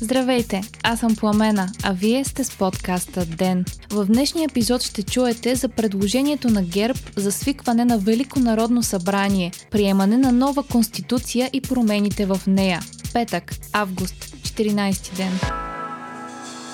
Здравейте, аз съм Пламена, а вие сте с подкаста ДЕН. В днешния епизод ще чуете за предложението на ГЕРБ за свикване на Велико народно събрание, приемане на нова конституция и промените в нея. Петък, август, 14 ден.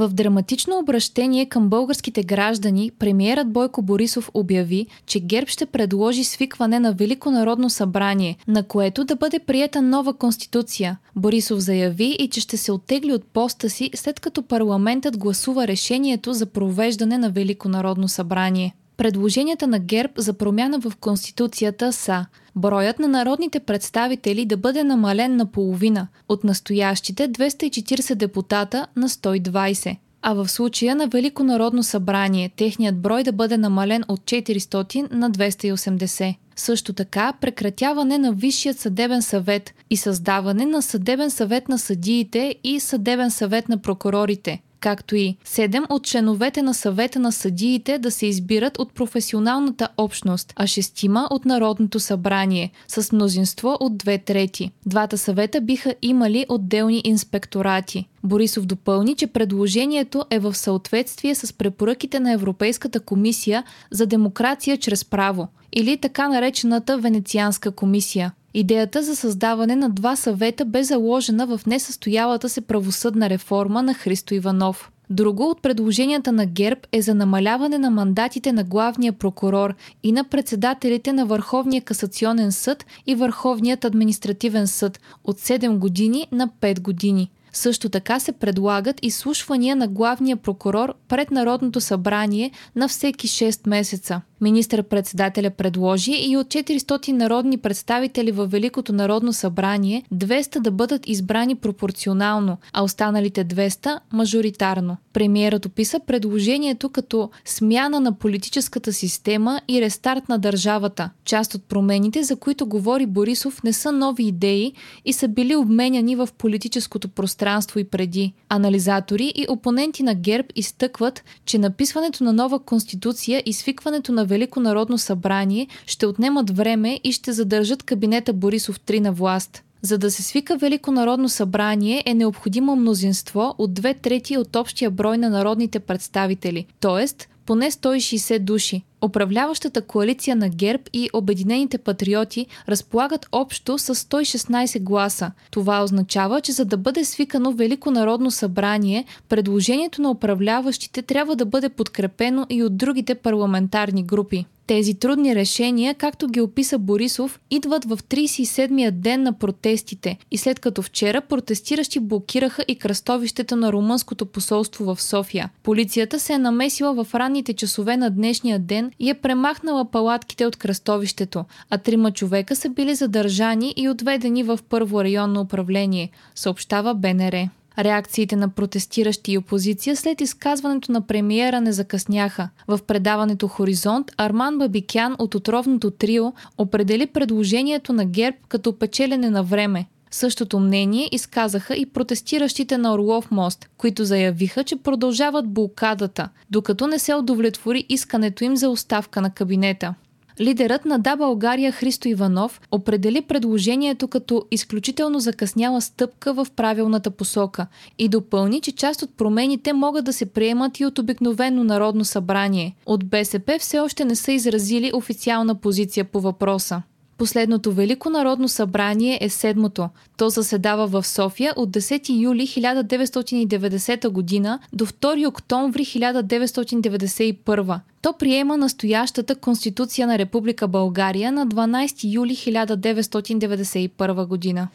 В драматично обращение към българските граждани, премиерът Бойко Борисов обяви, че ГЕРБ ще предложи свикване на Велико народно събрание, на което да бъде приета нова конституция. Борисов заяви и че ще се оттегли от поста си, след като парламентът гласува решението за провеждане на Велико народно събрание. Предложенията на ГЕРБ за промяна в Конституцията са броят на народните представители да бъде намален на половина от настоящите 240 депутата на 120, а в случая на Велико народно събрание техният брой да бъде намален от 400 на 280. Също така прекратяване на Висшият съдебен съвет и създаване на съдебен съвет на съдиите и съдебен съвет на прокурорите – както и 7 от членовете на съвета на съдиите да се избират от професионалната общност, а шестима от Народното събрание, с мнозинство от две трети. Двата съвета биха имали отделни инспекторати. Борисов допълни, че предложението е в съответствие с препоръките на Европейската комисия за демокрация чрез право или така наречената Венецианска комисия. Идеята за създаване на два съвета бе заложена в несъстоялата се правосъдна реформа на Христо Иванов. Друго от предложенията на ГЕРБ е за намаляване на мандатите на главния прокурор и на председателите на Върховния касационен съд и Върховният административен съд от 7 години на 5 години. Също така се предлагат изслушвания на главния прокурор пред Народното събрание на всеки 6 месеца. Министър-председателя предложи и от 400 народни представители във Великото народно събрание 200 да бъдат избрани пропорционално, а останалите 200 мажоритарно. Премиерът описа предложението като смяна на политическата система и рестарт на държавата. Част от промените, за които говори Борисов, не са нови идеи и са били обменяни в политическото пространство и преди. Анализатори и опоненти на ГЕРБ изтъкват, че написването на нова конституция и свикването на Велико народно събрание ще отнемат време и ще задържат кабинета Борисов 3 на власт. За да се свика Велико народно събрание е необходимо мнозинство от две трети от общия брой на народните представители, т.е. поне 160 души. Управляващата коалиция на ГЕРБ и Обединените патриоти разполагат общо с 116 гласа. Това означава, че за да бъде свикано Велико народно събрание, предложението на управляващите трябва да бъде подкрепено и от другите парламентарни групи. Тези трудни решения, както ги описа Борисов, идват в 37-я ден на протестите и след като вчера протестиращи блокираха и кръстовището на румънското посолство в София. Полицията се е намесила в ранните часове на днешния ден и е премахнала палатките от кръстовището, а трима човека са били задържани и отведени в първо районно управление, съобщава БНР. Реакциите на протестиращи и опозиция след изказването на премиера не закъсняха. В предаването Хоризонт Арман Бабикян от отровното трио определи предложението на ГЕРБ като печелене на време. Същото мнение изказаха и протестиращите на Орлов мост, които заявиха, че продължават блокадата, докато не се удовлетвори искането им за оставка на кабинета. Лидерът на Да България Христо Иванов определи предложението като изключително закъсняла стъпка в правилната посока и допълни, че част от промените могат да се приемат и от обикновено народно събрание. От БСП все още не са изразили официална позиция по въпроса. Последното Велико народно събрание е седмото. То заседава в София от 10 юли 1990 година до 2 октомври 1991. То приема настоящата Конституция на Република България на 12 юли 1991 година.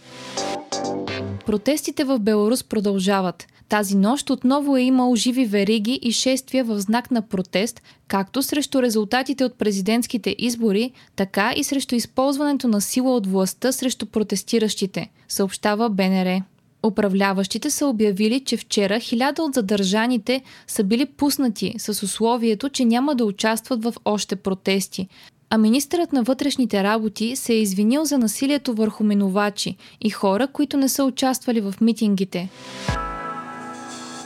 Протестите в Беларус продължават. Тази нощ отново е имал живи вериги и шествия в знак на протест, както срещу резултатите от президентските избори, така и срещу използването на сила от властта срещу протестиращите, съобщава БНР. Управляващите са обявили, че вчера хиляда от задържаните са били пуснати с условието, че няма да участват в още протести, а министърът на вътрешните работи се е извинил за насилието върху минувачи и хора, които не са участвали в митингите.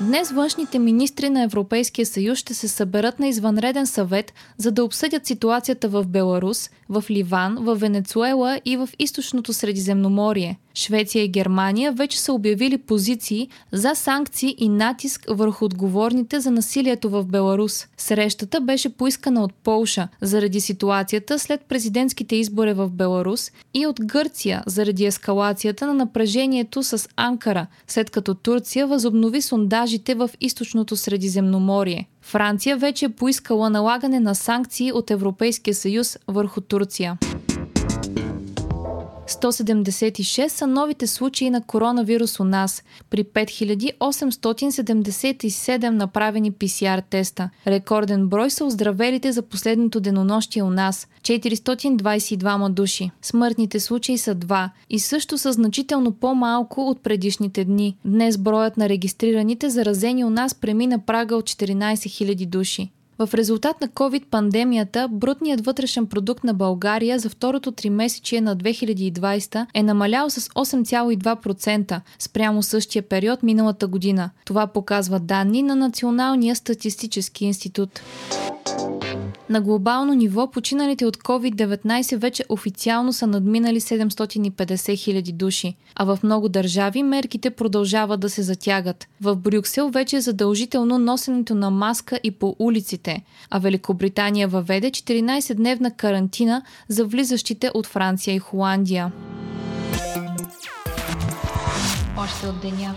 Днес външните министри на Европейския съюз ще се съберат на извънреден съвет, за да обсъдят ситуацията в Беларус, в Ливан, в Венецуела и в източното Средиземноморие. Швеция и Германия вече са обявили позиции за санкции и натиск върху отговорните за насилието в Беларус. Срещата беше поискана от Полша заради ситуацията след президентските избори в Беларус и от Гърция заради ескалацията на напрежението с Анкара, след като Турция възобнови сондажите в източното Средиземноморие. Франция вече е поискала налагане на санкции от Европейския съюз върху Турция. 176 са новите случаи на коронавирус у нас, при 5877 направени PCR теста. Рекорден брой са оздравелите за последното денонощие у нас – 422 души. Смъртните случаи са 2 и също са значително по-малко от предишните дни. Днес броят на регистрираните заразени у нас премина прага от 14 000 души. В резултат на COVID-пандемията, брутният вътрешен продукт на България за второто три месечие на 2020 е намалял с 8,2% спрямо същия период миналата година. Това показва данни на Националния статистически институт. На глобално ниво починалите от COVID-19 вече официално са надминали 750 хиляди души, а в много държави мерките продължават да се затягат. В Брюксел вече е задължително носенето на маска и по улиците, а Великобритания въведе 14-дневна карантина за влизащите от Франция и Холандия. Още от деня.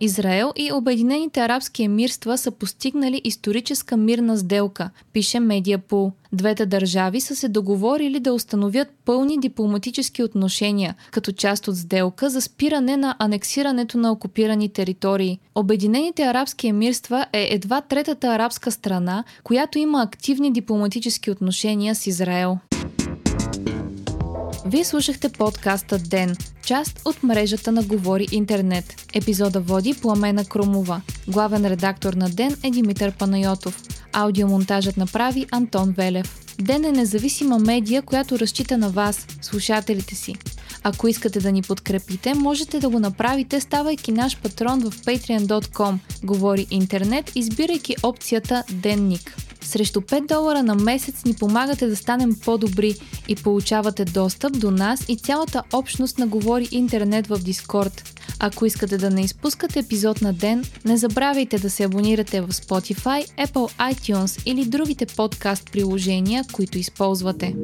Израел и Обединените арабски емирства са постигнали историческа мирна сделка, пише Медиапул. Двете държави са се договорили да установят пълни дипломатически отношения, като част от сделка за спиране на анексирането на окупирани територии. Обединените арабски емирства е едва третата арабска страна, която има активни дипломатически отношения с Израел. Вие слушахте подкаста Ден, част от мрежата на Говори Интернет. Епизода води Пламена Крумова. Главен редактор на Ден е Димитър Панайотов. Аудиомонтажът направи Антон Велев. Ден е независима медия, която разчита на вас, слушателите си. Ако искате да ни подкрепите, можете да го направите, ставайки наш патрон в patreon.com. Говори интернет, избирайки опцията Денник. Срещу 5 долара на месец ни помагате да станем по-добри и получавате достъп до нас и цялата общност на Говори Интернет в Дискорд. Ако искате да не изпускате епизод на ден, не забравяйте да се абонирате в Spotify, Apple iTunes или другите подкаст приложения, които използвате.